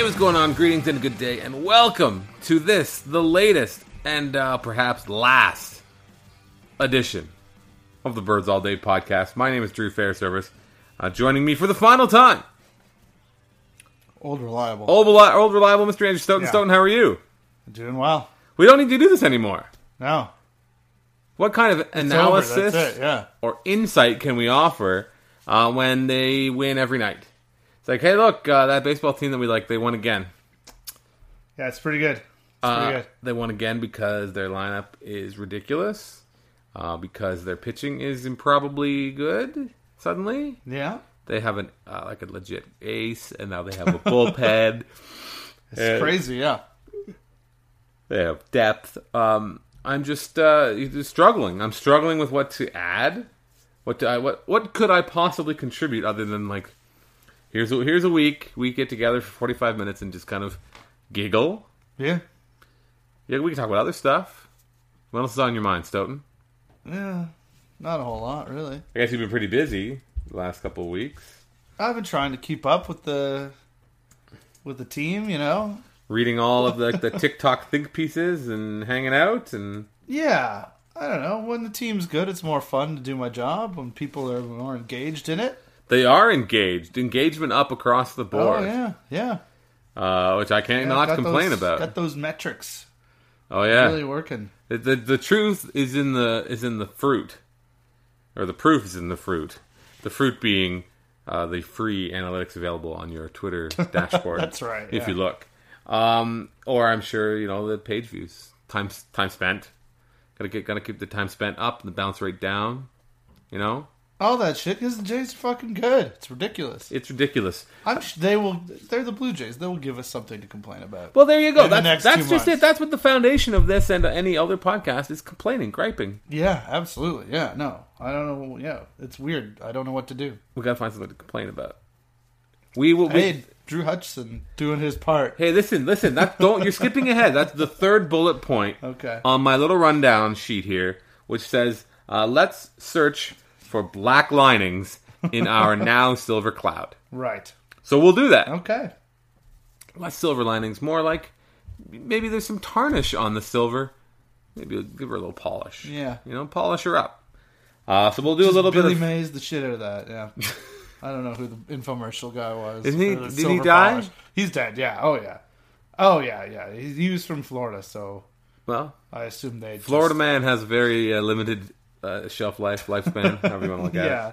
Hey, what's going on? Greetings and good day, and welcome to this, the latest and uh, perhaps last edition of the Birds All Day podcast. My name is Drew Fairservice. Uh, joining me for the final time, Old reliable. old, reli- old reliable Mr. Andrew Stoughton. Yeah. Stoughton, how are you? Doing well. We don't need to do this anymore. No. What kind of It's analysis. That's it. Yeah. or insight can we offer uh, when they win every night? Like, hey, look, uh, that baseball team that we like, they won again. Yeah, it's pretty good. It's Uh, pretty good. They won again because their lineup is ridiculous. Uh, because their pitching is improbably good. Suddenly, Yeah. they have an uh, like a legit ace, and now they have a bullpen. It's Yeah. crazy. Yeah. they have depth. Um, I'm just uh, just struggling. I'm struggling with what to add. What do I, what what could I possibly contribute other than like here's a, here's a week we get together for 45 minutes and just kind of giggle. Yeah. Yeah, we can talk about other stuff. What else is on your mind, Stoughton? Yeah. Not a whole lot, really. I guess you've been pretty busy the last couple of weeks. I've been trying to keep up with the with the team. You know. Reading all of the, the TikTok think pieces and hanging out and Yeah. I don't know. When the team's good, it's more fun to do my job. When people are more engaged in it. They are engaged. Engagement up across the board, Oh yeah. Yeah. uh, which I can't Yeah, not complain those- about. Got those metrics oh yeah, really working. the, the the truth is in the is in the fruit, or the proof is in the fruit. The fruit being uh, the free analytics available on your Twitter dashboard. That's right, If yeah. you look, um, or I'm sure you know the page views, time time spent. Gotta get gotta keep the time spent up and the bounce rate down. You know, All that shit because the Jays are fucking good. It's ridiculous. it's ridiculous. I'm sh- they will. They're the Blue Jays. They will give us something to complain about. Well, there you go. That's that's just months. it. That's what the foundation of this and any other podcast is complaining, griping. yeah, absolutely. Yeah, no, I don't know. Yeah, it's weird. I don't know what to do. We gotta find something to complain about. We will. We, Hey, Drew Hutchison doing his part. Hey, listen, listen. That don't you're skipping ahead. That's the third bullet point Okay. on my little rundown sheet here, which says, uh, "Let's search for black linings in our now silver cloud." Right. So we'll do that. Okay. Less silver linings, more like maybe there's some tarnish on the silver. Maybe we'll give her a little polish. Yeah. you know, polish her up. Uh, so we'll do a little Billy bit of. Mays the shit out of that. Yeah. I don't know who the infomercial guy was. Isn't he- did he die? polish. He's dead. Yeah. Oh yeah. Oh yeah. Yeah. He, he was from Florida, so Well, I assume they. Florida man has very uh, limited uh, shelf life, lifespan, however you want to look at it. Yeah.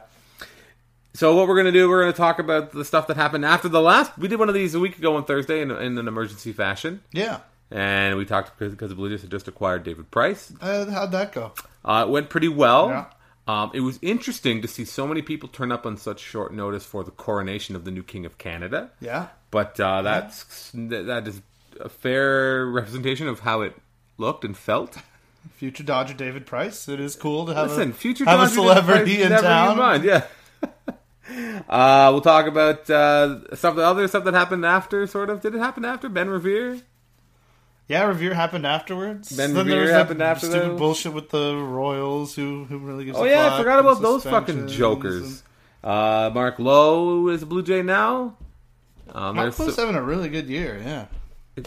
So what we're going to do, we're going to talk about the stuff that happened after the last. We did one of these a week ago on Thursday in, in an emergency fashion, Yeah. and we talked because, the Blue Jays had just acquired David Price. Uh, how'd that go? Uh, it went pretty well. Yeah. Um, it was interesting to see so many people turn up on such short notice for the coronation of the new King of Canada. Yeah. But uh, that's that is a fair representation of how it looked and felt. Future Dodger David Price. It is cool to have Listen, a future have a celebrity David in Price, never town. mind, yeah. uh, we'll talk about uh, some of the other stuff that happened after. Sort of, did it happen after Ben Revere? Yeah, Revere happened afterwards. Ben Then Revere there was that happened after stupid those. bullshit with the Royals, who who really gives. Oh a yeah, I forgot about those fucking suspensions jokers. Uh, Mark Lowe is a Blue Jay now. Um, And... Mark Lowe's so- having a really good year. Yeah,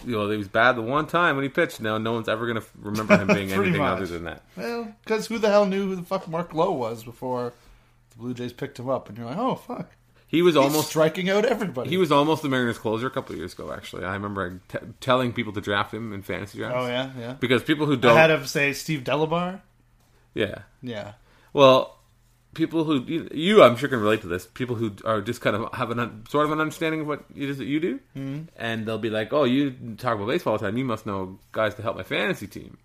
you know, he was bad the one time when he pitched. Now no one's ever going to remember him being anything much. other than that. well, because who the hell knew who the fuck Mark Lowe was before the Blue Jays picked him up? And you're like, oh fuck, He was he's almost striking out everybody. he was almost the Mariners closer a couple of years ago. Actually, I remember t- telling people to draft him in fantasy drafts. Oh yeah, yeah. because people who don't, had him say Steve Delabar. yeah, Yeah, Well, people who you, you, I'm sure can relate to this. People who are just kind of have an sort of an understanding of what it is that you do, mm-hmm. and they'll be like, "Oh, you talk about baseball all the time. You must know guys to help my fantasy team."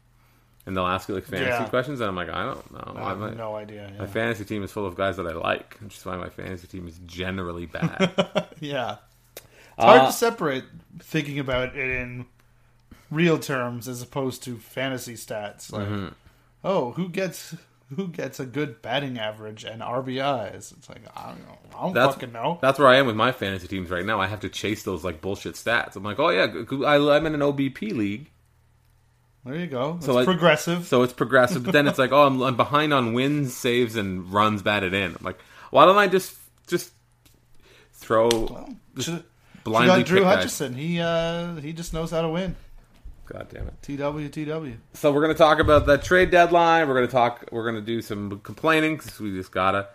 And they'll ask you like fantasy Yeah. questions, and I'm like, "I don't know. I have my, no idea. my fantasy team is full of guys that I like, which is why my fantasy team is generally bad." yeah. It's hard Uh, to separate thinking about it in real terms as opposed to fantasy stats. Like, Mm-hmm. oh, who gets who gets a good batting average and RBIs? It's like I don't know. I don't That's fucking know. That's where I am with my fantasy teams right now. I have to chase those like bullshit stats. I'm like, "Oh yeah, I'm in an OBP league." There you go. It's So, like- progressive. So it's progressive, but then it's like, oh, I'm, I'm behind on wins, saves, and runs batted in. I'm like, why don't I just just throw Should You blindly Drew guys. Hutchison. He uh, he just knows how to win. God damn it. TW TW. So we're gonna talk about that trade deadline. We're gonna talk. We're gonna do some complaining because we just gotta,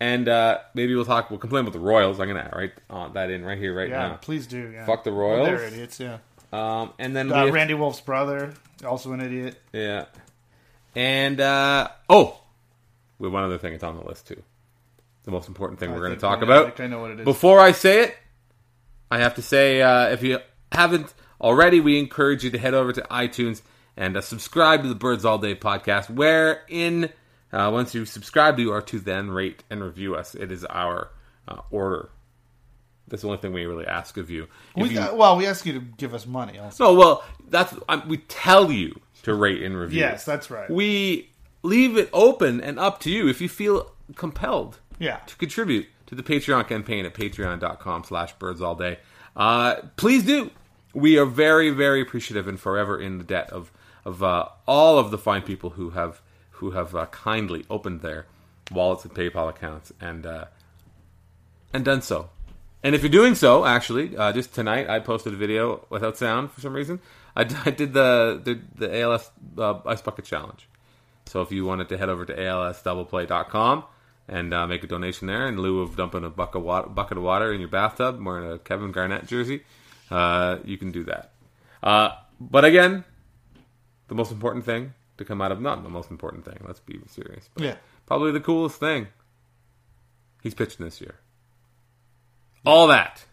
and uh, maybe we'll talk. We'll complain about the Royals. I'm gonna write uh, that in right here, right Yeah, now. please do. Yeah. Fuck the Well, Royals. they're idiots. Yeah. Um, and then we Uh, Randy Wolf's brother, also an idiot. yeah, and uh, oh, we have one other thing. It's on the list too. The most important thing I we're going to talk about. I think I know what it is. Before I say it, I have to say uh, if you haven't already, we encourage you to head over to iTunes and uh, subscribe to the Birds All Day podcast. Wherein, uh, once you subscribe, you are to then rate and review us. It is our uh, order. That's the only thing we really ask of you. If we, you- uh, well, we ask you to give us money. Also. no, well, that's um, we tell you to rate and review. Yes, that's right. We leave it open and up to you if you feel compelled Yeah. to contribute to the Patreon campaign at patreon.com slash birds all day. Uh, please do. We are very, very appreciative and forever in the debt of of uh, all of the fine people who have who have uh, kindly opened their wallets and PayPal accounts and uh, and done so. And if you're doing so, actually, uh, just tonight I posted a video without sound for some reason. I did the the, the ALS uh, Ice Bucket Challenge. So if you wanted to head over to alsdoubleplay.com and uh, make a donation there in lieu of dumping a bucket of water, bucket of water in your bathtub wearing a Kevin Garnett jersey, uh, you can do that. Uh, but again, the most important thing to come out of not the most important thing. Let's be serious. But Yeah. probably the coolest thing. He's pitching this year. All that,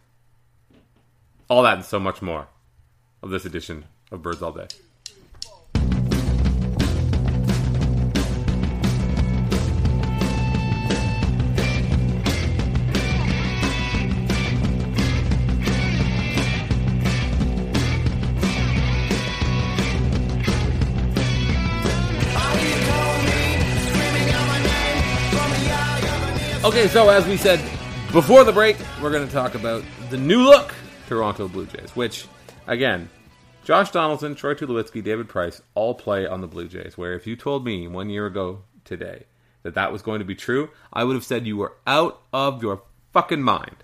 all that, and so much more of this edition of Birds All Day. Okay, so as we said before the break, we're going to talk about the new look Toronto Blue Jays, which, again, Josh Donaldson, Troy Tulowitzki, David Price all play on the Blue Jays. Where if you told me one year ago today that that was going to be true, I would have said you were out of your fucking mind.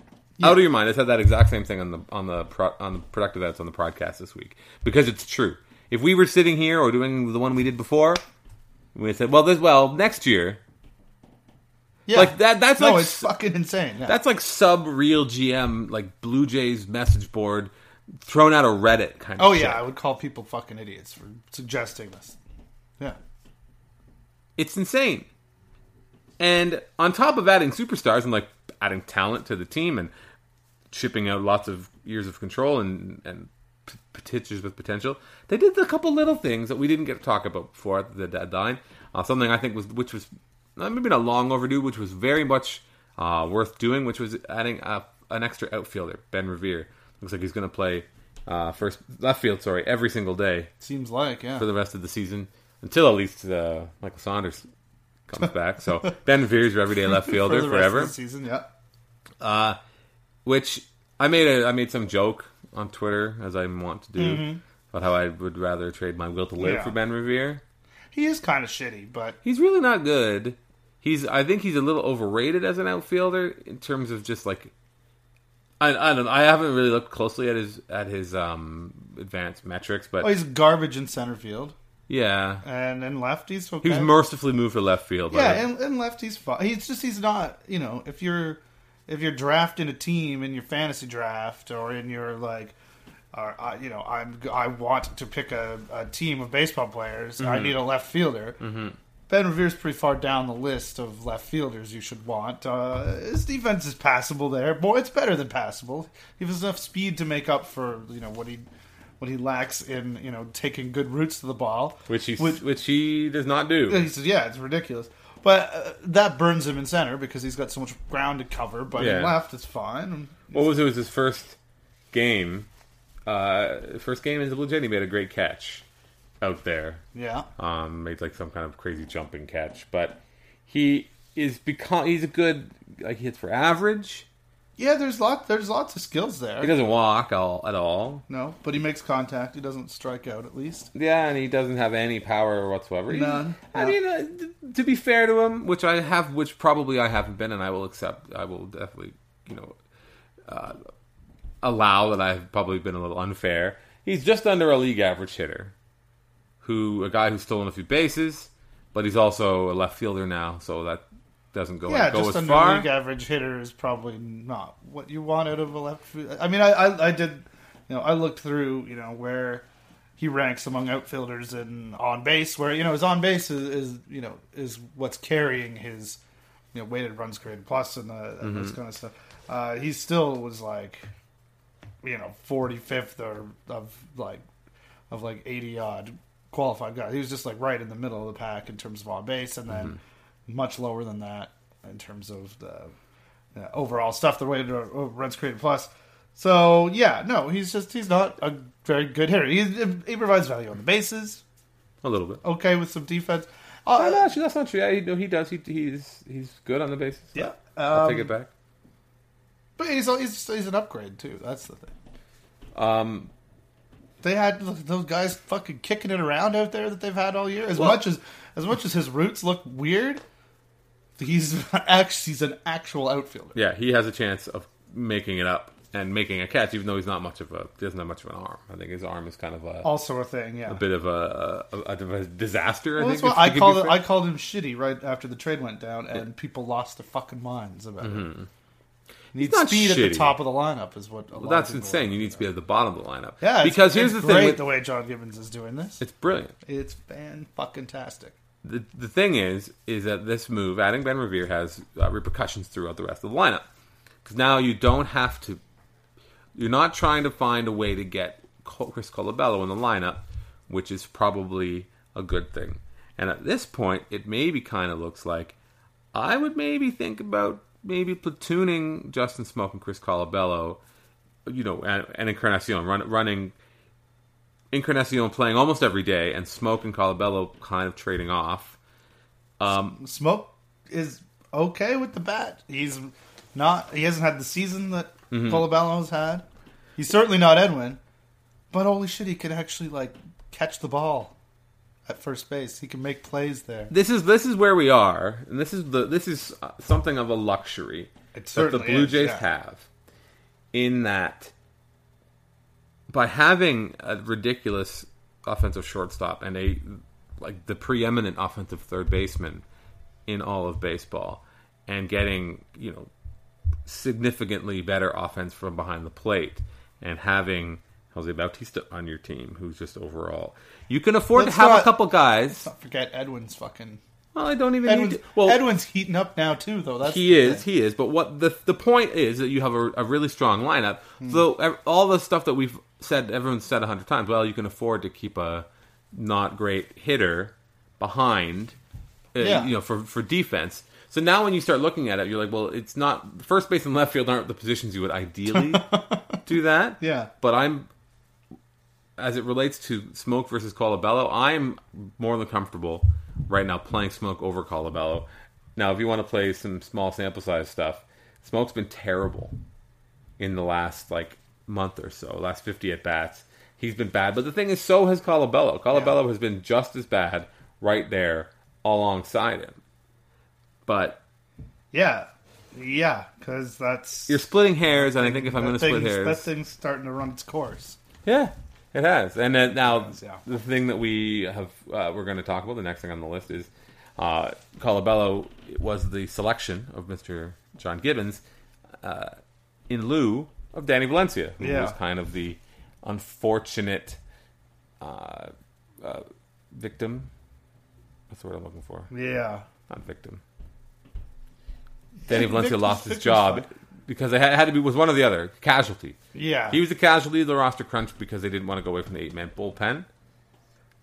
Out of your mind. I said that exact same thing on the on the pro, on the productive edits on the podcast this week because it's true. If we were sitting here or doing the one we did before, we said, well, this well next year Yeah. Like that- that's no, like it's fucking insane. Yeah. That's like sub real GM, like Blue Jays message board thrown out of Reddit kind of oh shit. yeah, I would call people fucking idiots for suggesting this. Yeah. It's insane. And on top of adding superstars and like adding talent to the team and shipping out lots of years of control and and pitchers with potential, they did a couple little things that we didn't get to talk about before at the deadline. Uh, something I think was which was maybe not long overdue, which was very much uh, worth doing, which was adding an extra outfielder, Ben Revere. Looks like he's going to play uh, first left field, sorry, every single day Seems like, yeah. for the rest of the season until at least uh, Michael Saunders comes back. So Ben Revere's your everyday left fielder for the rest forever. of the season, yeah. Uh, which I made a I made some joke on Twitter as I want to do about how I would rather trade my will to live Mm-hmm. Yeah. for Ben Revere. He is kind of shitty, but He's really not good. He's I think he's a little overrated as an outfielder in terms of just like I, I don't know. I haven't really looked closely at his at his um advanced metrics, but oh, he's garbage in center field, yeah, and in left he's okay. he was mercifully moved to left field. yeah, right? and, and left he's fine. He's just he's not. You know, if you're if you're drafting a team in your fantasy draft or in your like. Or, uh, you know, I'm I want to pick a, a team of baseball players. I Mm-hmm. need a left fielder. Ben Revere's pretty far down the list of left fielders you should want. Uh, his defense is passable there. Boy, it's better than passable. He has enough speed to make up for you know what he what he lacks in you know taking good routes to the ball. which he Which- which he does not do. He says, "Yeah, it's ridiculous." But uh, that burns him in center because he's got so much ground to cover. But Yeah. in left, it's fine. What was it? Was his first game? Uh, first game as a Blue Jay, he made a great catch out there. yeah, Um, made like some kind of crazy jumping catch, but he is become he's a good like he hits for average. yeah. There's lot. There's lots of skills there. He doesn't walk all at all. no, but he makes contact. He doesn't strike out at least. Yeah, and he doesn't have any power whatsoever. He- None. I mean, uh, to be fair to him, which I have, which probably I haven't been, and I will accept. I will definitely, you know, uh, allow that I've probably been a little unfair. He's just under a league average hitter, who a guy who's stolen a few bases, but he's also a left fielder now, so that doesn't go as far. Yeah, go just as under far. league average hitter is probably not what you want out of a left field. I mean, I, I, I did, you know, I looked through, you know, where he ranks among outfielders and on base, where you know his on base is, is you know is what's carrying his, you know, weighted runs created plus and, uh, and this kind of stuff. Uh, he still was like, you know, forty fifth or of like of like eighty odd qualified guy. He was just like right in the middle of the pack in terms of on base, and then much lower than that in terms of the uh, overall stuff. The weighted uh, runs created plus. So yeah, no, he's just he's not a very good hitter. He, he provides value on the bases. a little bit. Okay, with some defense. Uh, no, actually, that's not true. Yeah, he, no, he does. He, he's he's good on the bases. yeah, I'll um, take it back. But he's he's he's an upgrade too. That's the thing. Um, They had those guys fucking kicking it around out there that they've had all year. As Well- much as as much as his roots look weird, he's actually he's an actual outfielder. yeah, he has a chance of making it up and making a catch, even though he's not much of a doesn't have much of an arm. I think his arm is kind of a, Also a thing, yeah. a bit of a, a, a, a disaster. Well, I think I called it. I called him shitty right after the trade went down, and people lost their fucking minds about it. Mm-hmm. Needs not speed at the top of the lineup is what. A Well, that's insane. You need to be at the bottom of the lineup. Yeah, it's- because here's it's the great thing. the way John Gibbons is doing this. It's brilliant. It's fan fucking tastic. the, the thing is, is that this move, adding Ben Revere, has uh, repercussions throughout the rest of the lineup. Because now you don't have to. You're not trying to find a way to get Chris Colabello in the lineup, which is probably a good thing. And at this point, it maybe kind of looks like I would maybe think about maybe platooning Justin Smoak and Chris Colabello, you know, and, and Encarnacion, run, running Encarnacion playing almost every day, and Smoak and Colabello kind of trading off. Um, Smoak is okay with the bat. He's not. He hasn't had the season that Mm-hmm. Colabello's had. He's certainly not Edwin. But holy shit, he can actually like catch the ball at first base. He can make plays there. This is this is where we are, and this is the this is uh, something of a luxury It that the Blue is, Jays yeah. have, in that by having a ridiculous offensive shortstop and a like the preeminent offensive third baseman in all of baseball, and getting you know significantly better offense from behind the plate, and having Jose Bautista on your team, who's just overall, you can afford Let's to have a couple guys. Not forget Edwin's fucking. Well, I don't even Edwin's, need to, well. Edwin's heating up now too, though. That's he is, thing. he is. But what the the point is that you have a, a really strong lineup. Hmm. So all the stuff that we've said, everyone's said a hundred times. Well, you can afford to keep a not great hitter behind, uh, Yeah. you know, for for defense. So now when you start looking at it, you're like, well, it's not first base and left field aren't the positions you would ideally do that. Yeah. But I'm as it relates to Smoak versus Colabello, I'm more than comfortable right now playing Smoak over Colabello. Now, if you want to play some small sample size stuff, Smoak's been terrible in the last like month or so, last 50 at bats. He's been bad, but the thing is, so has Colabello. Colabello has been just as bad right there alongside him. But Yeah, yeah, because that's you're splitting hairs, and I think if I'm going to split hairs, That thing's starting to run its course. Yeah, it has. And then now yeah. the thing that we have uh, we're going to talk about the next thing on the list is uh, Colabello was the selection of Mr. John Gibbons uh, in lieu of Danny Valencia, who Yeah. was kind of the unfortunate uh, uh, victim. That's the word I'm looking for? Yeah, Not victim. Danny Valencia lost his job. Because it had, to be was one or the other casualty. yeah. He was a casualty of the roster crunch because they didn't want to go away from the eight man bullpen.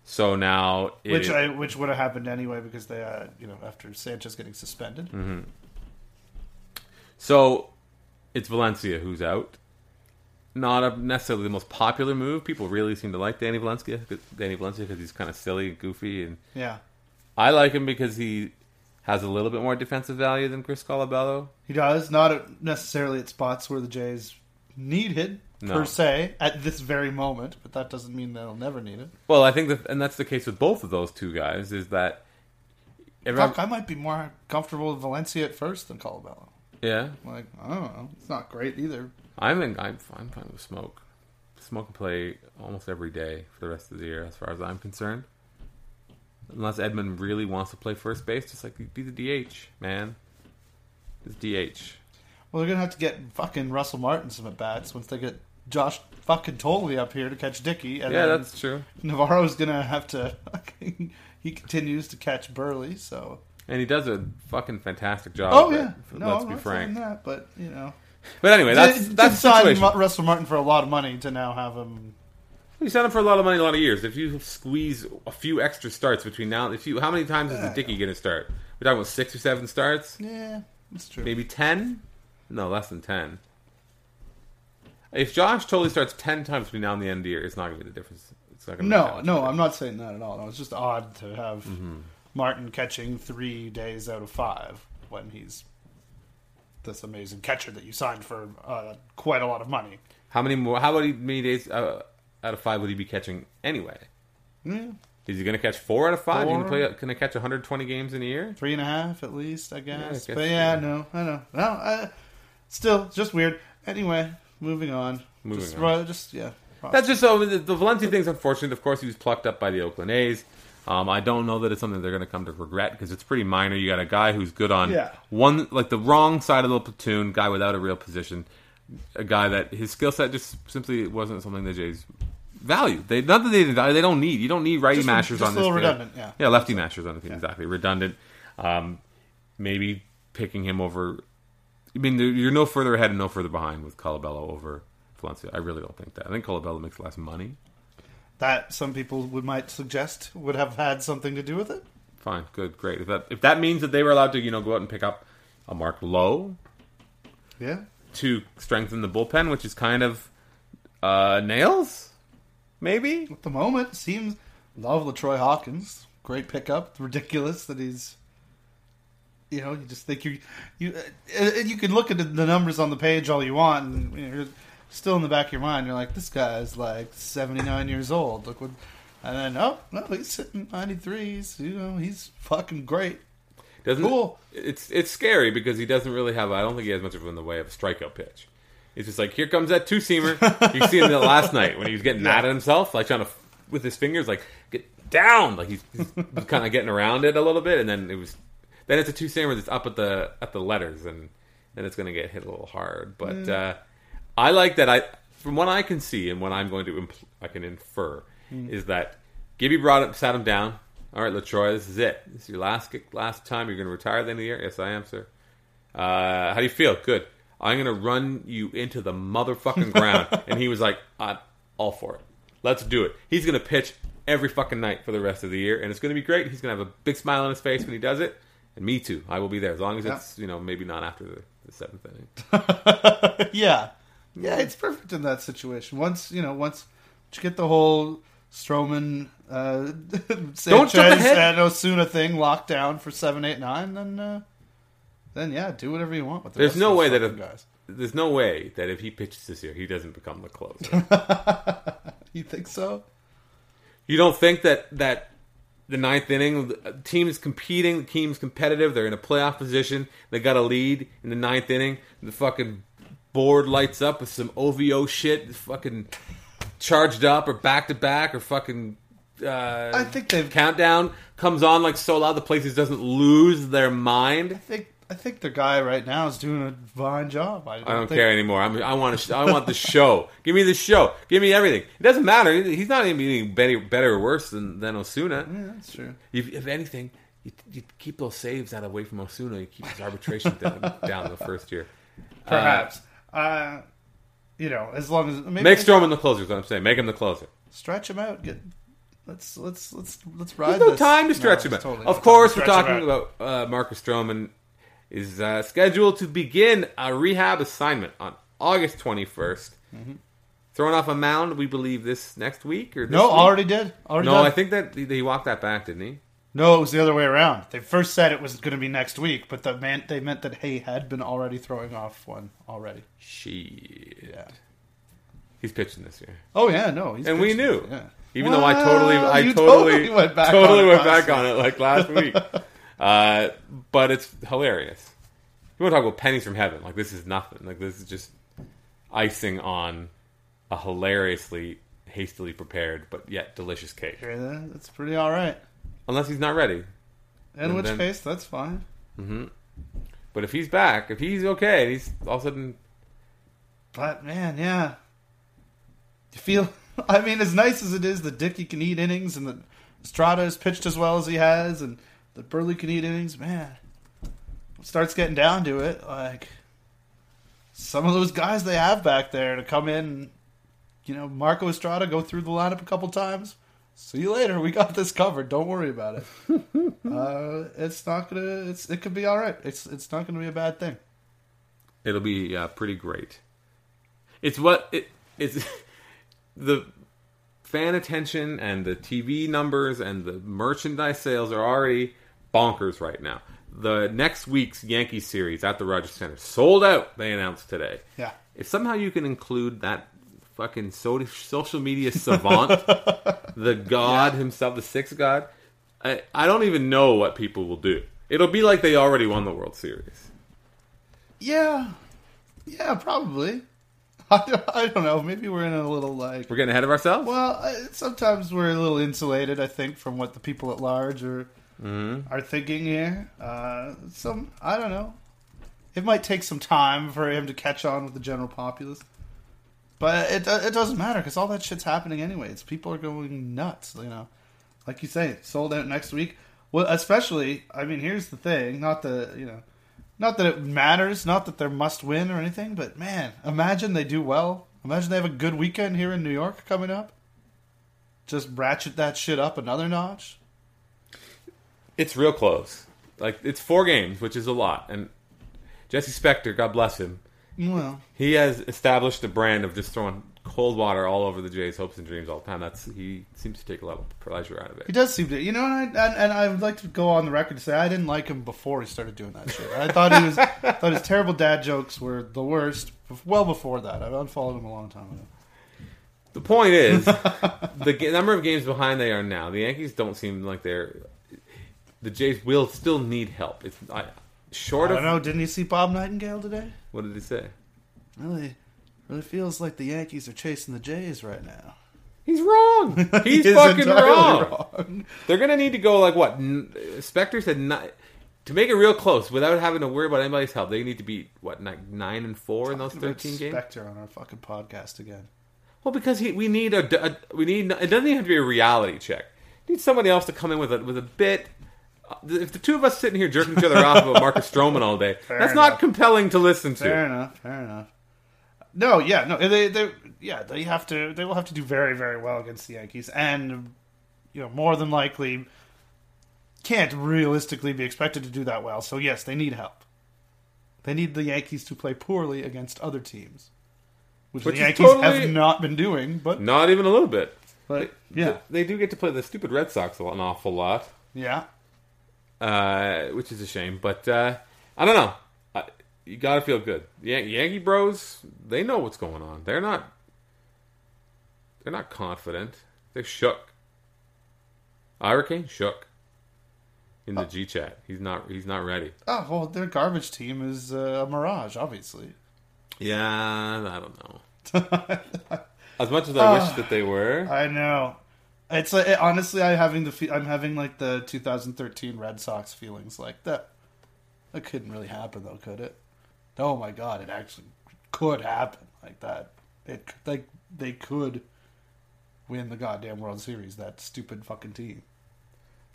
So now, it, which I which would have happened anyway because they uh, you know after Sanchez getting suspended. Mm-hmm. so it's Valencia who's out. Not a, necessarily the most popular move. People really seem to like Danny Valencia. Danny Valencia because he's kind of silly and goofy, and Yeah, I like him because he has a little bit more defensive value than Chris Colabello. he does not at, necessarily at spots where the Jays need it No. per se at this very moment, but that doesn't mean they'll never need it. Well, I think that, and that's the case with both of those two guys. Is that Fuck, I might be more comfortable with Valencia at first than Colabello. yeah, Like I don't know, it's not great either. I'm in, I'm I'm fine with Smoak. Smoak can play almost every day for the rest of the year, as far as I'm concerned. Unless Edwin really wants to play first base, just like be the DH, man. Just DH. Well, they're gonna have to get fucking Russell Martin some at bats once they get Josh fucking Thole up here to catch Dickey, and Yeah, then that's true. Navarro's gonna have to. he continues to catch Buehrle, so. And he does a fucking fantastic job. Oh but yeah, no, let's I'm be frank. that, but you know, But anyway, that's Did- that's did the situation. Russell Martin for a lot of money to now have him. You signed him for a lot of money, a lot of years. If you squeeze a few extra starts between now, if you, how many times is the. Dickey going to start? We're talking about six or seven starts, Yeah, that's true. maybe ten. No, less than ten. If Josh Thole starts ten times between now and the end of the year, it's not going to be the difference. It's not going to. No, no, I'm not saying that at all. No, it's just odd to have Mm-hmm. Martin catching three days out of five when he's this amazing catcher that you signed for uh, quite a lot of money. How many more? How many many days uh, out of five would he be catching anyway? Yeah, Is he going to catch four out of five? Four. can play. Can I catch 120 games in a year? three and a half at least, I I guess. guess, but yeah, yeah. no, I know. No, I, still just weird. Anyway, moving on. Moving just, on. just yeah. That's just so the, the Valencia thing's unfortunate. Of course, he was plucked up by the Oakland A's. Um, I don't know that it's something they're going to come to regret because it's pretty minor. You got a guy who's good on Yeah. one, like the wrong side of the platoon, guy without a real position, a guy that his skill set just simply wasn't something the Jays value. They not that they didn't value, they don't need. You don't need righty Just mashers just on a this. little field. redundant, yeah. yeah, lefty mashers on the team. Exactly, redundant. Um, maybe picking him over. I mean, you're no further ahead and no further behind with Colabello over Valencia. I really don't think that. I think Colabello makes less money. That some people would might suggest would have had something to do with it. Fine, good, great. If that if that means that they were allowed to, you know, go out and pick up a Mark Lowe Yeah. to strengthen the bullpen, which is kind of uh, nails, maybe. At the moment, seems love Latroy Hawkins. Great pickup. Ridiculous that he's. You know, you just think you you uh, uh, you can look at the numbers on the page all you want, and you know, you're still in the back of your mind, you're like, this guy's like seventy nine years old. Look what, and then oh no, he's sitting ninety three. He's you know he's fucking great. Doesn't Cool. it's it's scary because he doesn't really have. I don't think he has much of in the way of a strikeout pitch. It's just like here comes that two seamer. you see him last night when he was getting mad at himself, like trying to with his fingers, like get down, like he's, he's kind of getting around it a little bit, and then it was then it's a two seamer that's up at the at the letters, and then it's going to get hit a little hard. But uh, I like that. I from what I can see and what I'm going to impl- I can infer is that Gibby brought up, sat him down. All right, Latroy, this is it. This is your last last time. You're going to retire at the end of the year. Yes, I am, sir. Uh, how do you feel? Good. I'm going to run you into the motherfucking ground. and he was like, I'm all for it. Let's do it. He's going to pitch every fucking night for the rest of the year, and it's going to be great. He's going to have a big smile on his face when he does it, and me too. I will be there as long as Yeah. it's you know maybe not after the, the seventh inning. yeah, yeah, it's perfect in that situation. Once you know, once you get the whole Stroman, uh, Sanchez, and Osuna thing locked down for seven, eight, nine, then uh, then yeah, do whatever you want with. The There's no way that if, guys. there's no way that if he pitches this year, he doesn't become the closer. You think so? You don't think that that the ninth inning, the team is competing, the team's competitive, they're in a playoff position, they got a lead in the ninth inning, the fucking board lights up with some OVO shit, fucking charged up or back to back or fucking. Uh, I think they've- countdown comes on like so loud the places doesn't lose their mind. I think I think the guy right now is doing a fine job. I don't, I don't think, care anymore. I'm, I want to. I want the show. Give me the show. Give me everything. It doesn't matter. He's not even being better, better or worse than, than Osuna. Yeah, that's true. If, if anything, you, you keep those saves out away from Osuna. You keep his arbitration down, down the first year. Perhaps. Uh, you know, as long as maybe Make Stroman the closer. Is what I'm saying. Make him the closer. stretch him out. Get let's let's let's let's ride. There's no this. time to stretch No, him out. totally of course, we're talking out. about uh, Marcus Stroman is uh, scheduled to begin a rehab assignment on August 21st. Mm-hmm. Thrown off a mound, we believe this next week or this No, week? already did. Already No, done. I think that he, he walked that back, didn't he? No, it was the other way around. They first said it was going to be next week, but the man, they meant that he had been already throwing off one already. Shit. Yeah. He's pitching this year. Oh yeah, no, he's And we knew. Yeah. Even though I totally, I totally, totally went back totally on went back on it like last week. Uh, but it's hilarious. You want to talk about pennies from heaven? Like this is nothing. Like this is just. icing on a hilariously hastily prepared but yet delicious cake. That? That's pretty all right. Unless he's not ready. In And which then- case, that's fine. Mm-hmm. But if he's back, if he's okay, and he's all of a sudden But man, yeah, you feel. I mean, as nice as it is that Dickey can eat innings and that Estrada has pitched as well as he has, and that Burley can eat innings, man. Starts getting down to it, like some of those guys they have back there to come in. You know, Marco Estrada go through the lineup a couple times. See you later. We got this covered. Don't worry about it. uh, it's not gonna. It's it could be all right. It's it's not gonna be a bad thing. it'll be uh, pretty great. It's what it it's the fan attention and the TV numbers and the merchandise sales are already bonkers right now. The next week's Yankee series at the Rogers Center sold out. They announced today. Yeah. If somehow you can include that fucking so- social media savant, the god himself, the sixth god, I, I don't even know what people will do. It'll be like they already won the World Series. Yeah, yeah, probably. I don't, know. Maybe we're in a little like. We're getting ahead of ourselves. Well, sometimes we're a little insulated. I think from what the people at large are Mm-hmm. are thinking here. Uh, some I don't know. It might take some time for him to catch on with the general populace, but it it doesn't matter because all that shit's happening anyways. People are going nuts. You know, like you say, sold out next week. Well, especially, I mean, here's the thing. Not the you know, not that it matters. Not that they're must win or anything. But man, imagine they do well. Imagine they have a good weekend here in New York coming up. Just ratchet that shit up another notch. It's real close. Like it's four games, which is a lot. And Jesse Spector, God bless him, Well, he has established a brand of just throwing cold water all over the Jays' hopes and dreams all the time. That's he seems to take a lot of pleasure out of it. He does seem to, you know, and I and, and I would like to go on the record to say I didn't like him before he started doing that shit. I thought he was, thought his terrible dad jokes were the worst. Well before that, I unfollowed him a long time ago. The point is, the number of games behind they are now, the Yankees don't seem like they're. The Jays will still need help. It's I, short I don't of know. Didn't you see Bob Nightingale today? what did he say? Really, really feels like the Yankees are chasing the Jays right now. He's wrong. He's He is fucking entirely wrong. wrong. They're gonna need to go like what? N- Spector said ni- to make it real close without having to worry about anybody's help. They need to beat what ni- nine and four in those Talking about thirteen games. Spector on our fucking podcast again. Well, because he, we need a, a- we need it doesn't even have to be a reality check. We need somebody else to come in with a with a bit. If the two of us sitting here jerking each other off about Marcus Stroman all day, that's not compelling to listen to. Fair enough. Fair enough. No, yeah, no, they, they, yeah, they have to, they will have to do very, very well against the Yankees, and you know, more than likely, can't realistically be expected to do that well. So yes, they need help. They need the Yankees to play poorly against other teams, which, Which the Yankees totally- have not been doing. But, Not even a little bit. but yeah, They do get to play the stupid Red Sox an awful lot. yeah, uh, which is a shame. But uh, I don't know. I, you got to feel good. Yan- Yankee Bros, they know what's going on. They're not. They're not confident. They're shook. Hurricane shook. In the G chat, he's not. He's not ready. Oh well, their garbage team is uh, a mirage, obviously. Yeah, I don't know. as much as I wish that they were, I know. It's like, honestly, I'm having the fe- I'm having like the 2013 Red Sox feelings like that. That couldn't really happen though, could it? Oh my god, it actually could happen like that. It like they could win the goddamn World Series. That stupid fucking team.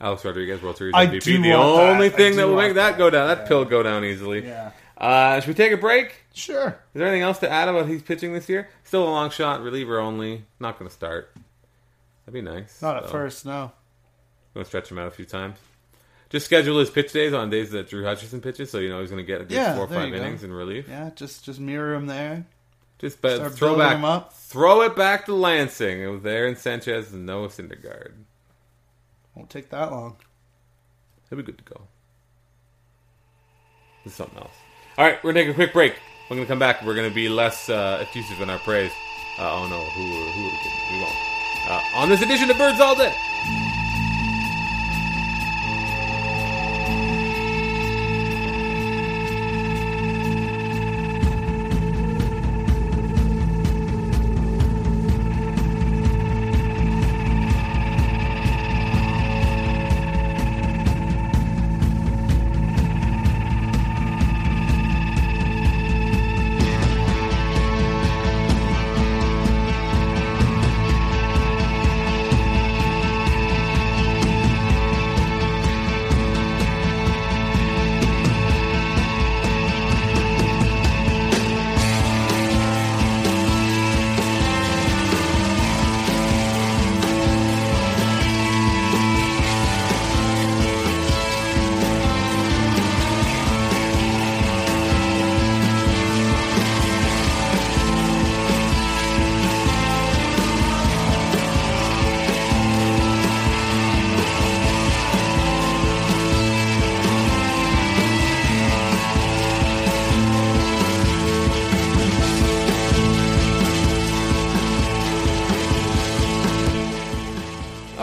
Alex Rodriguez World Series MVP. The that. only I thing that will make that, that. go down, that Yeah. pill go down easily. Yeah, Uh, should we take a break? sure. Is there anything else to add about he's pitching this year? Still a long shot, reliever only. Not going to start. That'd be nice. Not at So, first, no. Going to stretch him out a few times. Just schedule his pitch days on days that Drew Hutchison pitches, so you know he's going to get a good Yeah, four or five go. innings in relief. Yeah, just just mirror him there. Just but Start throw back, him up. throw it back to Lansing. It was there in Sanchez and Noah Syndergaard. Won't take that long. He'll be good to go. This is something else. All right, we're gonna take a quick break. We're gonna come back. We're gonna be less uh, effusive in our praise. Uh, oh no, who who are we kidding? We won't. Uh, on this edition of Birds All Day.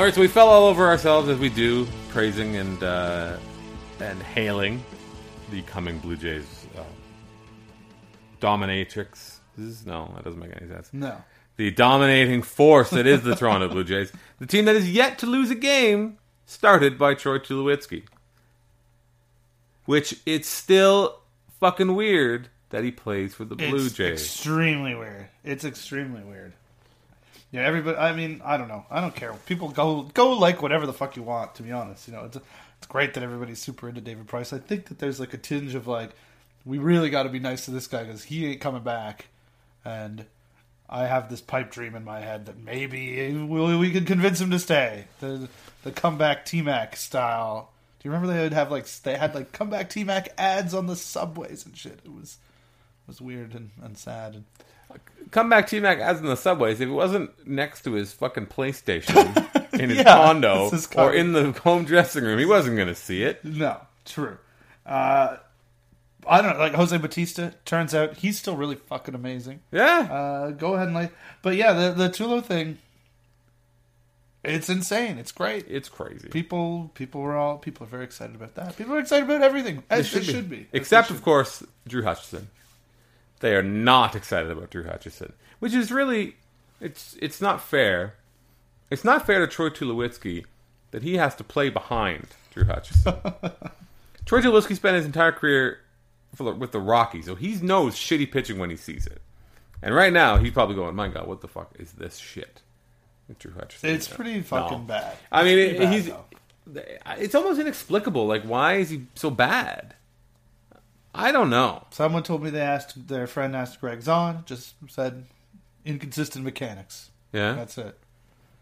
All right, so we fell all over ourselves as we do, praising and uh, and hailing the coming Blue Jays uh, dominatrix. No, that doesn't make any sense. No. The dominating force that is the Toronto Blue Jays, the team that is yet to lose a game, started by Troy Tulowitzki. Which it's still fucking weird that he plays for the Blue it's Jays. extremely weird. It's extremely weird. Yeah, everybody. I mean, I don't know. I don't care. People go go like whatever the fuck you want. To be honest, you know, it's it's great that everybody's super into David Price. I think that there's like a tinge of like, we really got to be nice to this guy because he ain't coming back, and I have this pipe dream in my head that maybe we, we could convince him to stay. The the comeback T Mac style. Do you remember they would have like they had like comeback T Mac ads on the subways and shit? It was it was weird and, and sad. And, Come back T Mac as in the subways. If it wasn't next to his fucking PlayStation in his Yeah, condo this is or in the home dressing room, he wasn't going to see it. No, true. Uh, I don't know. Like Jose Bautista, turns out he's still really fucking amazing. Yeah. Uh, go ahead and like, but yeah, the the Tulo thing, it's insane. It's great. it's crazy. People, people were all people are very excited about that. People are excited about everything. As they should be. As they Except, should of course, Drew Hutchison. They are not excited about Drew Hutchison, which is really it's it's not fair. It's not fair to Troy Tulowitzki that he has to play behind Drew Hutchison. Troy Tulowitzki spent his entire career for with the Rockies, so he knows shitty pitching when he sees it. And right now, he's probably going, "My God, what the fuck is this shit?" Drew Hutchison, It's pretty fucking No. bad. I mean, it, bad, he's. though. It's almost inexplicable. Like, why is he so bad? I don't know. Someone told me they asked their friend asked Gregg Zaun, just said inconsistent mechanics. Yeah, That's it.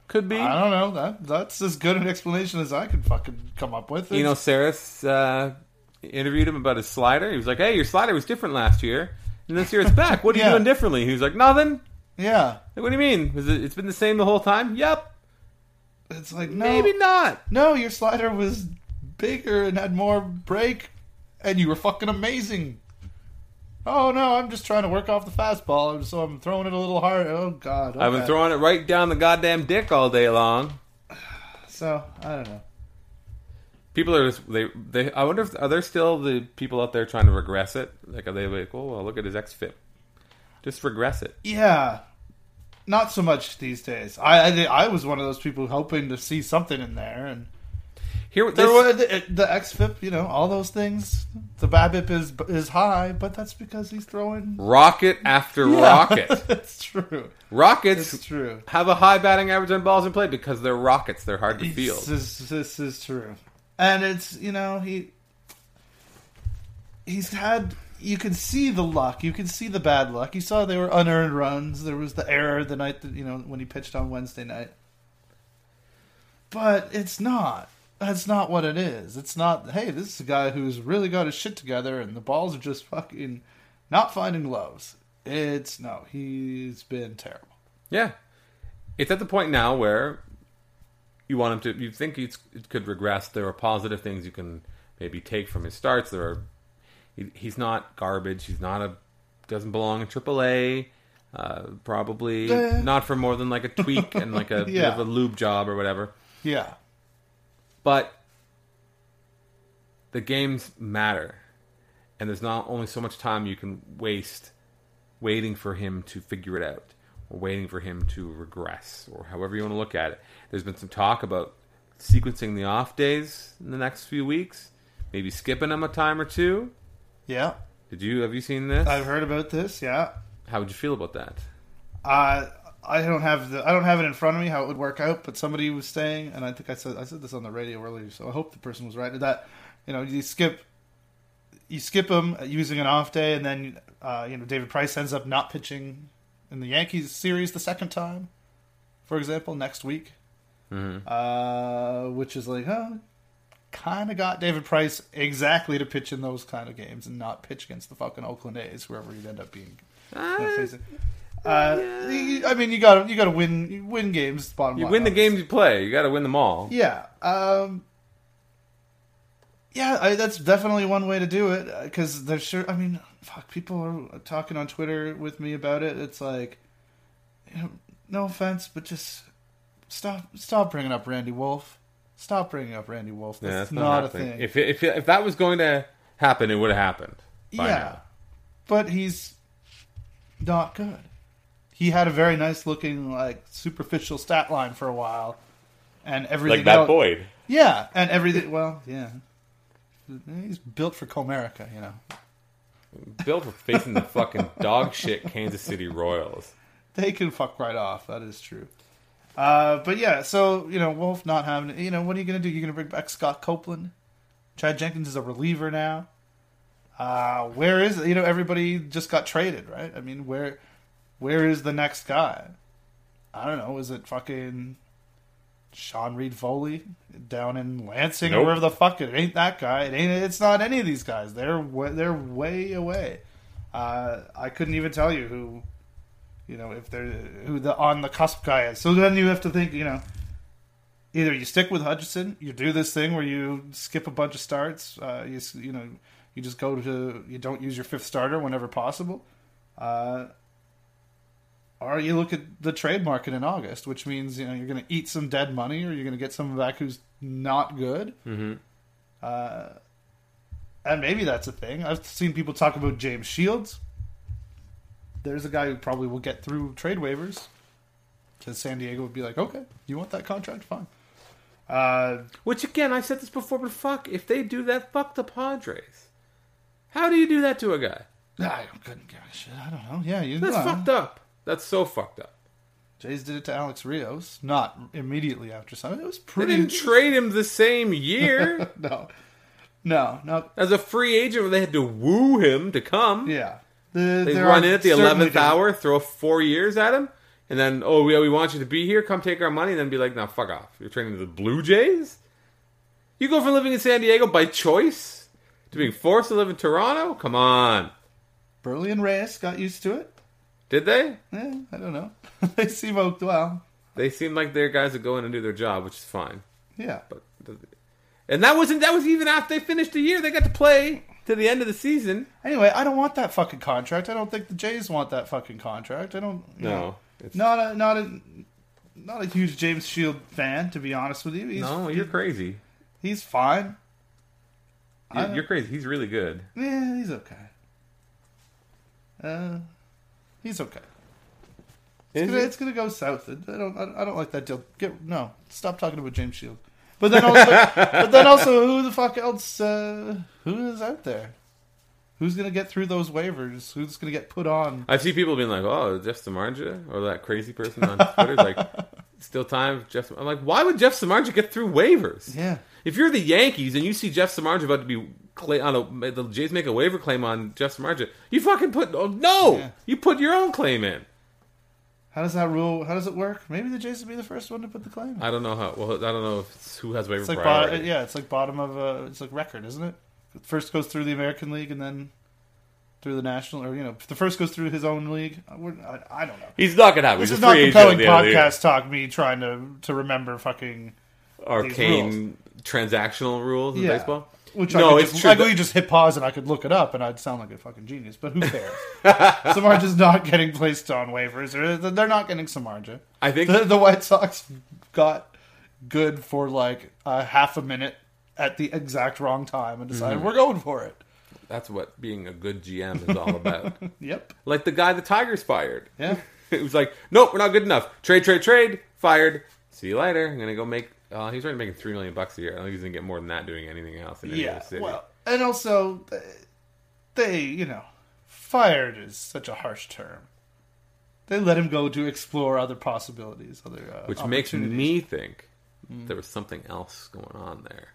could be. I don't know. That that's as good an explanation as I could fucking come up with. You know, Sarris uh, interviewed him about his slider. He was like, "Hey, your slider was different last year, and this year it's back. What are you doing differently?" He was like, "Nothing." yeah, Like, what do you mean? It, it's been the same the whole time? Yep. it's like no, Maybe not. no. Your slider was bigger and had more break, and you were fucking amazing. Oh no, I'm just trying to work off the fastball, so I'm throwing it a little hard. Oh god, I've been throwing it right down the goddamn dick all day long. So I don't know. People are just, they they. I wonder if are there still the people out there trying to regress it? Like, are they like, oh, well, look at his xFIP. Just regress it. Yeah, not so much these days. I I, I was one of those people hoping to see something in there, and Here, there was the, uh, the xFIP, you know, all those things. The BABIP is is high, but that's because he's throwing rocket after Yeah, rocket. That's true. Rockets It's true. have a high batting average on balls in play because they're rockets. They're hard to field. This is, this is true, and it's you know he he's had you can see the luck, you can see the bad luck. You saw there were unearned runs. There was the error the night that you know when he pitched on Wednesday night, but it's not. That's not what it is. It's not. Hey, this is a guy who's really got his shit together, and the balls are just fucking not finding gloves. It's no. He's been terrible. Yeah, it's at the point now where you want him to. You think he's, it could regress. There are positive things you can maybe take from his starts. There are. He, he's not garbage. He's not a. Doesn't belong in AAA. Uh, probably Eh. not for more than like a tweak and like a bit of a lube job or whatever. Yeah. But the games matter, and there's not only so much time you can waste waiting for him to figure it out, or waiting for him to regress, or however you want to look at it. There's been some talk about sequencing the off days in the next few weeks, maybe skipping them a time or two. Yeah. Did you have you seen this? I've heard about this. Yeah. How would you feel about that? Uh, I don't have the I don't have it in front of me how it would work out, but somebody was saying, and I think I said I said this on the radio earlier, so I hope the person was right. That you know you skip you skip them using an off day, and then uh, you know David Price ends up not pitching in the Yankees series the second time, for example, next week, Mm-hmm. uh, which is like, huh, kind of got David Price exactly to pitch in those kind of games and not pitch against the fucking Oakland A's, whoever he'd end up being. Uh. Uh, you- I mean, you got to you got to win you win games. Bottom you line, win the obviously. games you play. You got to win them all. Yeah. Um, yeah, I, that's definitely one way to do it because there's sure. I mean, fuck, people are talking on Twitter with me about it. It's like, you know, no offense, but just Stop stop bringing up Randy Wolf. Stop bringing up Randy Wolf. That's, Yeah, that's not, not, a thing. If it, if it, if that was going to happen, it would have happened. by yeah, now. but he's not good. He had a very nice looking like superficial stat line for a while, and everything like Matt else- Boyd. Yeah, and everything. Well, yeah, he's built for Comerica, you know. Built for facing the fucking dog shit Kansas City Royals. They can fuck right off. That is true. Uh, but yeah, so you know, Wolf not having. You know, what are you gonna do? You're gonna bring back Scott Copeland. Chad Jenkins is a reliever now. Uh, where is you know everybody just got traded, right? I mean, where where is the next guy? I don't know. Is it fucking Sean Reed Foley down in Lansing or wherever the fuck it ain't that guy? It ain't. It's not any of these guys. They're way, they're way away. Uh, I couldn't even tell you who you know if they're who the on the cusp guy is. So then you have to think, you know, either you stick with Hutchison, you do this thing where you skip a bunch of starts, uh, you you know, you just go to you don't use your fifth starter whenever possible, uh, or you look at the trade market in August, which means you know you're going to eat some dead money, or you're going to get someone back who's not good. Mm-hmm. Uh, and maybe that's a thing. I've seen people talk about James Shields. There's a guy who probably will get through trade waivers. Because San Diego would be like, okay, you want that contract? Fine. Uh, Which again, I said this before, but fuck, if they do that, fuck the Padres. How do you do that to a guy? I couldn't give a shit. I don't know. Yeah, you That's fucked up. That's so fucked up. Jays did it to Alex Rios, not immediately after signing. It was pretty. They didn't trade him the same year no, no, no. as a free agent, where they had to woo him to come. Yeah, the, They run in at the eleventh hour, throw four years at him, and then oh yeah, we want you to be here. Come take our money, and then be like, no, fuck off. You're training the Blue Jays. You go from living in San Diego by choice to being forced to live in Toronto. Come on, Buehrle and Reyes got used to it. Did they? Yeah, I don't know. they seem oh, well. They seem like they're guys that go in and do their job, which is fine. Yeah, But and that wasn't that was even after they finished the year. They got to play to the end of the season. Anyway, I don't want that fucking contract. I don't think the Jays want that fucking contract. I don't. you know. No, it's, not a not a not a huge James Shield fan, to be honest with you. He's, no, you're crazy. he's fine. You're, you're crazy. He's really good. Yeah, he's okay. Uh, he's okay. It's gonna, it's gonna go south. I don't. I don't like that deal. Get no. Stop talking about James Shield. But then also, but then also, who the fuck else? Uh, who is out there? Who's gonna get through those waivers? Who's gonna get put on? I see people being like, "Oh, Jeff Samardzija," or that crazy person on Twitter, like, "Still time, Jeff." I'm like, why would Jeff Samardzija get through waivers? Yeah. If you're the Yankees and you see Jeff Samardzija about to be cla on a, the Jays make a waiver claim on Jeff Samardzija, you fucking put oh, no, Yeah. you put your own claim in. How does that rule? How does it work? Maybe the Jays would be the first one to put the claim. in. I don't know how. Well, I don't know if it's who has waiver It's like priority. bottom, yeah, it's like bottom of a it's like record, isn't it? First goes through the American League and then through the National, or you know, the first goes through his own league. I, I, don't know. He's not gonna have. This is not compelling at the end of the year. podcast talk. Me trying to to remember fucking Arcane transactional rules in Yeah. baseball. Which No, I could it's just, true I could just hit pause and I could look it up and I'd sound like a fucking genius. But who cares? Samardzija's not getting placed on waivers. Or they're not getting Samardzija. I think The, the White Sox got good for like a half a minute at the exact wrong time and decided Mm-hmm. we're going for it. that's what being a good GM is all about. Yep. like the guy the Tigers fired. Yeah. it was like, nope, we're not good enough. Trade, trade, trade. Fired. See you later. I'm gonna go make. Uh, he's already making three million bucks a year. I don't think he's gonna get more than that doing anything else in any Yeah. other city. Well, and also they, you know, fired is such a harsh term. They let him go to explore other possibilities, other uh, Which makes me think Mm. there was something else going on there.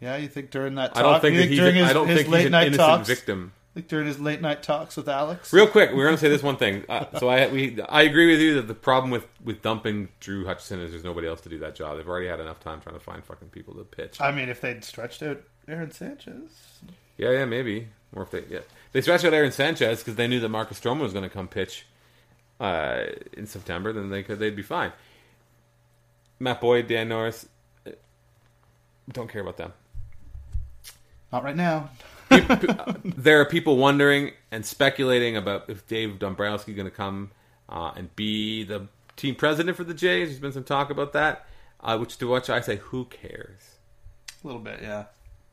Yeah, you think during that talk, I don't think he's. during his, I don't his think late he's an night innocent talks, victim. Like during his late night talks with Alex. Real quick, we're gonna say this one thing. Uh, so I we I agree with you that the problem with with dumping Drew Hutchison is there's nobody else to do that job. They've already had enough time trying to find fucking people to pitch. I mean, if they'd stretched out Aaron Sanchez, Yeah, yeah, maybe. Or if they yeah they stretched out Aaron Sanchez because they knew that Marcus Stroman was going to come pitch uh, in September, then they could they'd be fine. Matt Boyd, Dan Norris, uh, don't care about them. not right now. There are people wondering and speculating about if Dave Dombrowski is going to come uh, and be the team president for the Jays. There's been some talk about that. Uh, which to which I say, who cares? A little bit, yeah.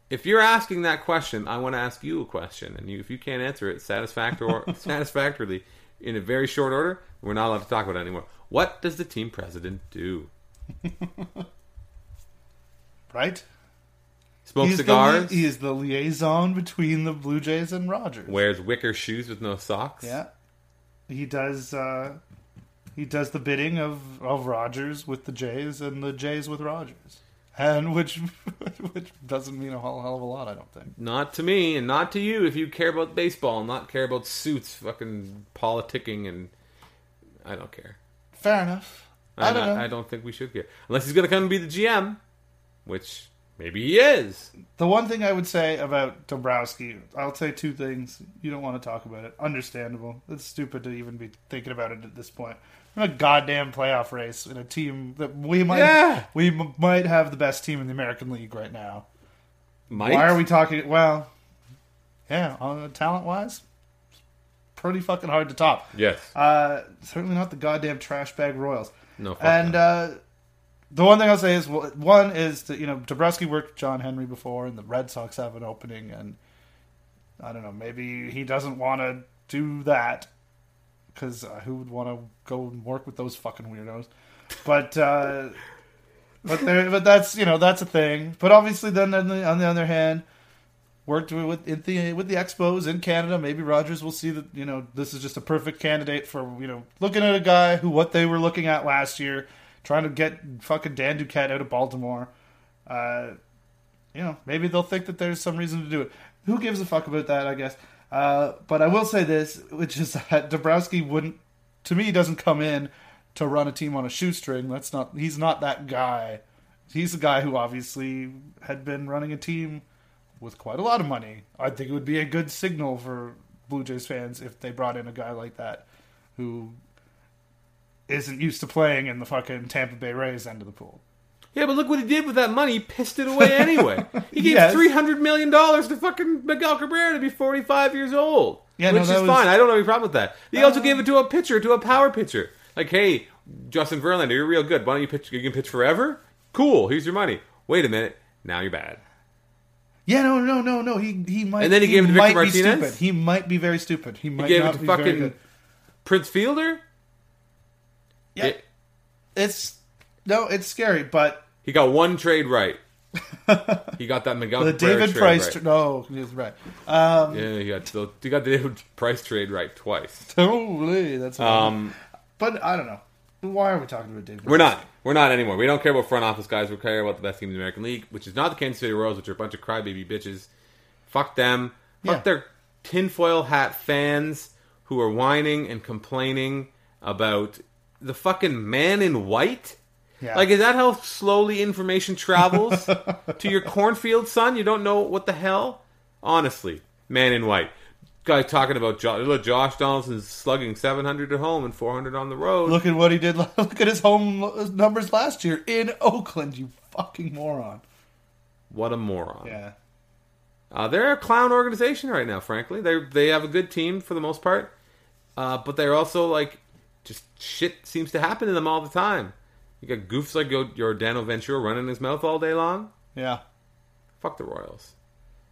If you're asking that question, I want to ask you a question, and you, if you can't answer it satisfactor- satisfactorily in a very short order, we're not allowed to talk about it anymore. What does the team president do? Right? Smoke He's cigars, The, is the liaison between the Blue Jays and Rogers. wears wicker shoes with no socks. Yeah, he does. Uh, he does the bidding of of Rogers with the Jays and the Jays with Rogers, and which which doesn't mean a whole hell of a lot. I don't think. Not to me, and not to you if you care about baseball, and not care about suits, fucking politicking, and I don't care. Fair enough. I, I, don't know. I don't think we should care unless he's going to come and be the GM, which maybe he is. The one thing I would say about Dombrowski, I'll say two things. You don't want to talk about it. Understandable. It's stupid to even be thinking about it at this point. We're in a goddamn playoff race in a team that we might Yeah. we m- might have the best team in the American League right now. Might. Why are we talking? Well, yeah, on talent wise, pretty fucking hard to top. Yes. Uh, certainly not the goddamn trash bag Royals. No. And uh, the one thing I'll say is, one is that you know Dombrowski worked with John Henry before, and the Red Sox have an opening, and I don't know, maybe he doesn't want to do that because uh, who would want to go and work with those fucking weirdos? But uh, but there, but that's you know that's a thing. But obviously, then on the, on the other hand. Worked with with the with the Expos in Canada. Maybe Rogers will see that you know this is just a perfect candidate for you know looking at a guy who what they were looking at last year, trying to get fucking Dan Duquette out of Baltimore. Uh, you know, maybe they'll think that there's some reason to do it. Who gives a fuck about that? I guess. Uh, but I will say this, which is that Dombrowski wouldn't, to me, doesn't come in to run a team on a shoestring. That's not. He's not that guy. He's a guy who obviously had been running a team with quite a lot of money. I think it would be a good signal for Blue Jays fans if they brought in a guy like that who isn't used to playing in the fucking Tampa Bay Rays end of the pool. yeah, but look what he did with that money. He pissed it away anyway. He gave Yes. three hundred million dollars to fucking Miguel Cabrera to be forty-five years old. Yeah, no, which that is was- Uh, fine. I don't have any problem with that. He also gave it to a pitcher, to a power pitcher. Like, hey, Justin Verlander, you're real good. Why don't you pitch? You can pitch forever. Cool. Here's your money. Wait a minute. Now you're bad. Yeah, no, no, no, no. He he might. And then he gave it to Victor be Martinez? stupid. He might be very stupid. He might He gave not it to be very fucking good. Prince Fielder. Yeah, It- it's no, it's scary, but he got one trade right. he got that Miguel the Cabrera David Price. right. tr- no, he's right. Um, Yeah, he got the, he got the David Price trade right twice. totally. That's Um, But I don't know. Why are we talking about David? we're not. We're not anymore. We don't care about front office guys. We care about the best team in the American League, which is not the Kansas City Royals, which are a bunch of crybaby bitches. Fuck them. Fuck Yeah. their tinfoil hat fans who are whining and complaining about the fucking man in white. Yeah. Like, is that how slowly information travels to your cornfield, son? You don't know what the hell? Honestly, man in white. Guy talking about Josh, look, Josh Donaldson's slugging 700 at home and 400 on the road. Look at what he did. Look at his home numbers last year in Oakland. You fucking moron. what a moron. Yeah. Uh, they're a clown organization right now, frankly. They they have a good team for the most part, uh, but they're also like just shit seems to happen to them all the time. You got goofs like your Yordano Ventura running his mouth all day long. Yeah. Fuck the Royals.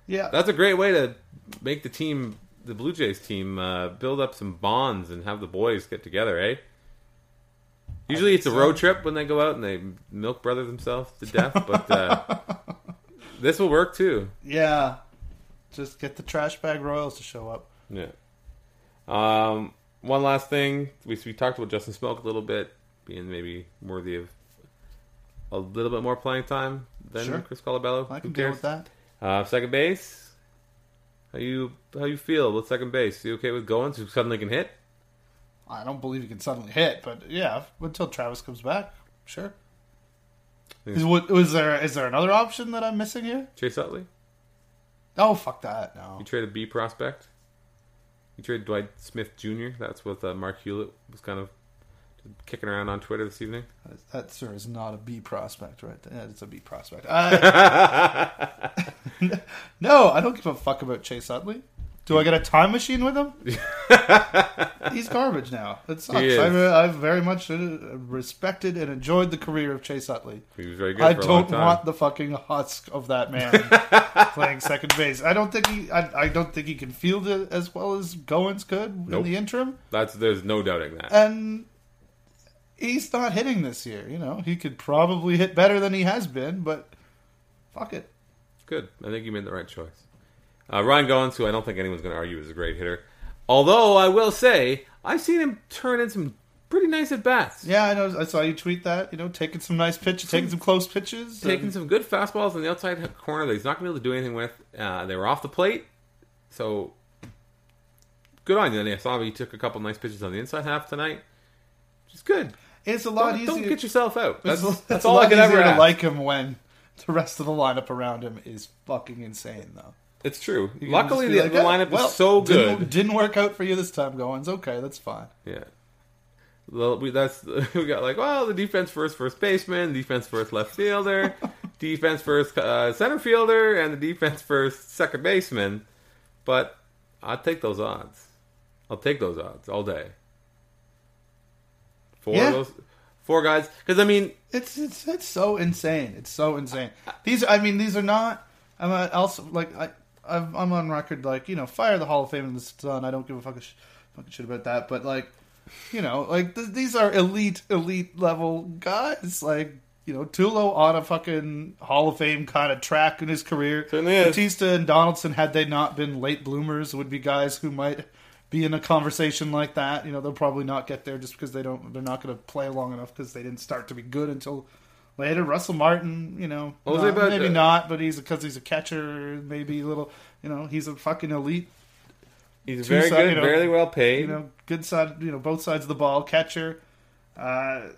Yeah. That's a great way to make the team, the Blue Jays team, uh, build up some bonds and have the boys get together, eh? Usually it's a road trip when they go out and they milk brother themselves to death, but uh, this will work too. yeah. Just get the trash bag Royals to show up. Yeah. Um, one last thing, we we talked about Justin Smoak a little bit, being maybe worthy of a little bit more playing time than Sure. Chris Colabello. I can deal with that. Uh, second base. How you how you feel with second base? You okay with going? So suddenly can hit? I don't believe he can suddenly hit, but yeah, until Travis comes back, sure. Is, what, was there is there another option that I'm missing here? Chase Utley? Oh fuck that! No. You trade a B prospect. You trade Dwight Smith Jr. That's what uh, Marc Hulet was kind of kicking around on Twitter this evening. That sir is not a B prospect, right? Yeah, it's a B prospect. Uh, no, I don't give a fuck about Chase Utley. Do I get a time machine with him? He's garbage now. It sucks. He is. I've, I've very much uh, respected and enjoyed the career of Chase Utley. He was very good I for a long don't want the fucking husk of that man playing second base. I don't think he. I, I don't think he can field it as well as Goins could Nope. in the interim, That's there's no doubting that. and he's not hitting this year. You know, he could probably hit better than he has been, but fuck it. Good. I think you made the right choice. Uh, Ryan Goins, who I don't think anyone's going to argue is a great hitter. Although I will say, I've seen him turn in some pretty nice at bats. Yeah, I know. I saw you tweet that. You know, taking some nice pitches, taking some close pitches, Taking and- some good fastballs on the outside corner that he's not going to be able to do anything with. Uh, they were off the plate. So, good on you. And I saw he took a couple nice pitches on the inside half tonight. Which is good. It's a lot Don't, easier. don't get yourself out. That's, that's all I could ever to ask. like him when the rest of the lineup around him is fucking insane, though. It's true. You Luckily, the, like, the "Yeah, lineup well, is so good. Didn't, didn't work out for you this time, Goins. Okay, that's fine. Yeah. Well, we that's we got like well the defense first first baseman, defense first left fielder, defense first uh, center fielder, and the defense first second baseman. But I'll take those odds. I'll take those odds all day. Four Yeah. of those four guys because I mean It's it's it's so insane. It's so insane. These, I mean, these are not. I'm also like I. I've, I'm on record like you know fire the Hall of Fame in the Sun. I don't give a fucking, sh- fucking shit about that. But like, you know, like th- these are elite elite level guys. Like you know, Tulo on a fucking Hall of Fame kind of track in his career. Certainly is. Bautista and Donaldson, had they not been late bloomers, would be guys who might be in a conversation like that. You know, they'll probably not get there just because they don't. They're not going to play long enough because they didn't start to be good until later. Russell Martin, you know, What was about maybe the- not, but he's because he's a catcher. Maybe a little. You know, he's a fucking elite. he's very side- good, you know, very well paid. You know, good side. You know, both sides of the ball, catcher. Uh,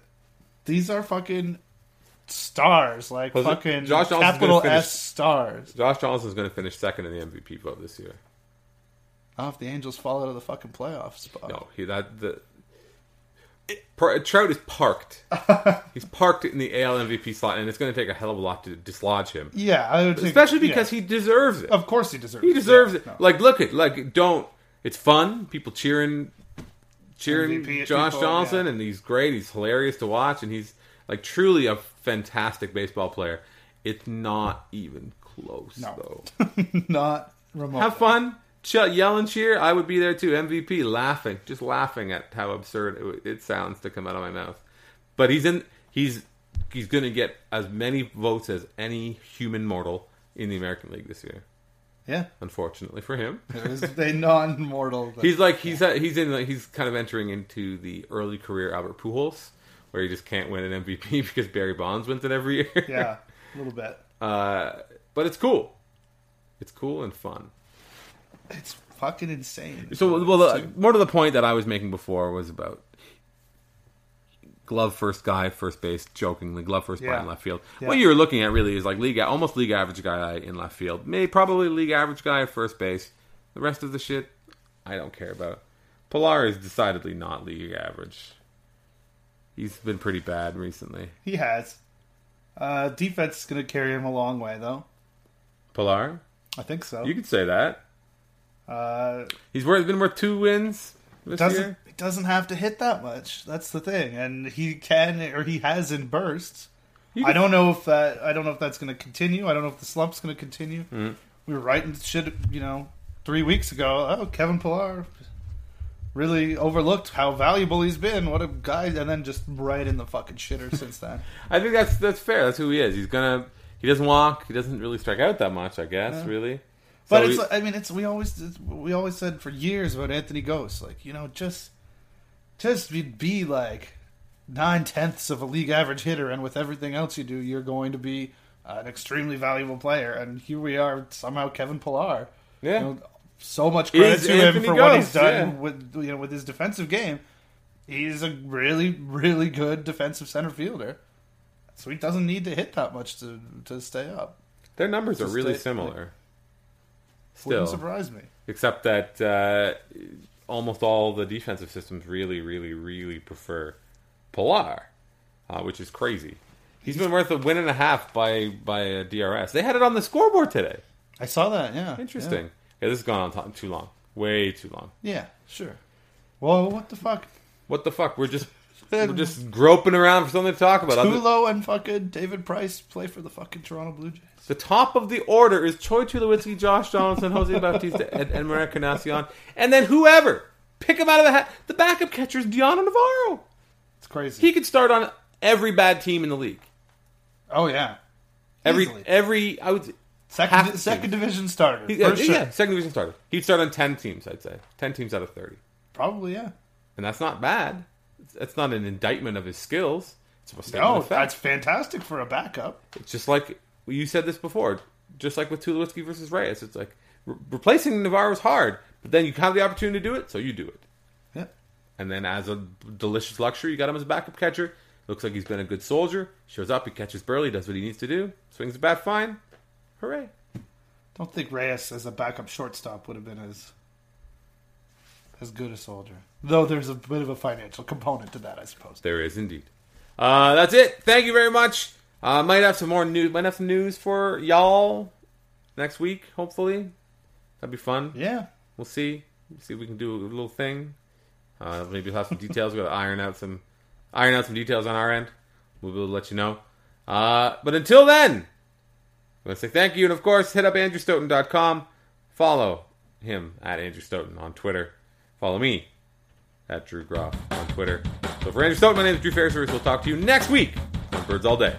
these are fucking stars, like Was it- fucking Josh Johnson's capital finish- S stars. Josh Johnson's going to finish second in the MVP vote this year. Oh, if the Angels fall out of the fucking playoff spot. No, he that the Trout is parked. He's parked in the AL MVP slot, and it's going to take a hell of a lot to dislodge him. Yeah, I would think, Especially because yeah. he deserves it. of course he deserves. It. He it. deserves Yeah, it. no. Like, look at like don't. It's fun. People cheering, cheering MVP Josh people, Johnson, yeah. and he's great. He's hilarious to watch, and he's like truly a fantastic baseball player. It's not even close, No. though. not remote. Have fun. Chill, yell and cheer. I would be there too. MVP, laughing, just laughing at how absurd it, it sounds to come out of my mouth. But he's in. He's he's going to get as many votes as any human mortal in the American League this year. Yeah, Unfortunately for him, there is a non-mortal. he's like he's uh, he's in like, he's kind of entering into the early career Albert Pujols, where he just can't win an MVP because Barry Bonds wins it every year. yeah, a little bit. Uh, but it's cool. It's cool and fun. It's fucking insane. So, well, the, more to the point that I was making before was about glove first guy, first base, jokingly glove first guy in left field. Yeah. What you're looking at really is like league, almost league average guy in left field, maybe probably league average guy at first base. The rest of the shit, I don't care about. Pillar is decidedly not league average. He's been pretty bad recently. He has. Uh, defense is going to carry him a long way, though. Pillar, I think so. you could say that. Uh, He's worth, been worth two wins this doesn't year. he doesn't have to hit that much. That's the thing, and he can or he has in bursts. I don't know if that. I don't know if that's going to continue. I don't know if the slump's going to continue. Mm-hmm. We were writing shit, you know, three weeks ago. Oh, Kevin Pillar really overlooked how valuable he's been. What a guy! And then just right in the fucking shitter since then. I think that's that's fair. That's who he is. He's gonna. He doesn't walk. He doesn't really strike out that much. I guess Yeah. really. But So it's. he- I mean, it's. We always. It's, we always said for years about Anthony Gose. Like you know, just, just be, be like nine tenths of a league average hitter, and with everything else you do, you're going to be an extremely valuable player. And here we are, somehow Kevin Pillar. yeah. You know, so much credit Is to him Anthony for what he's done yeah. with you know with his defensive game. He's a really, really good defensive center fielder. So he doesn't need to hit that much to to stay up. Their numbers are really similar. Still, surprise me. except that uh, almost all the defensive systems really, really, really prefer Pillar, uh, which is crazy. He's been worth a win and a half by by a DRS. They had it on the scoreboard today. I saw that. Yeah, Interesting. Okay, this has gone on t- too long. Way too long. Yeah, sure. Well, what the fuck? What the fuck? We're just we're just groping around for something to talk about. Tulo and fucking David Price play for the fucking Toronto Blue Jays. The top of the order is Troy Tulowitzki, Josh Donaldson, Jose Bautista, and, and Marek Encarnacion. And then whoever. Pick him out of the hat. The backup catcher is Dioner Navarro. It's crazy. He could start on every bad team in the league. oh yeah, Every Easily. every I would second second division starter. he, uh, yeah, sure. yeah, second division starter. He'd start on ten teams, I'd say. Ten teams out of thirty. Probably yeah. And that's not bad. That's not an indictment of his skills. It's a statement No, of fact. that's fantastic for a backup. It's just like you said this before, just like with Tulowitzki versus Reyes. It's like re- replacing Navarro is hard, but then you have the opportunity to do it, so you do it. Yeah. And then as a delicious luxury, you got him as a backup catcher. Looks like he's been a good soldier. Shows up, he catches Buehrle, does what he needs to do, swings the bat fine. Hooray! Don't think Reyes as a backup shortstop would have been as as good a soldier. Though there's a bit of a financial component to that, I suppose. There is indeed. Uh, that's it. Thank you very much. Uh, might have some more news. Might have some news for y'all next week. Hopefully, that'd be fun. Yeah. We'll see. See if we can do a little thing. Uh, maybe we'll have some details. We'll iron out some iron out some details on our end. We'll be able to let you know. Uh, but until then, I'm going to say thank you. And of course, hit up AndrewStoeten.com. Follow him at Andrew Stoeten on Twitter. Follow me at Drew Groff on Twitter. So for Andrew Stoeten, my name is Drew Ferris. We'll talk to you next week on Birds All Day.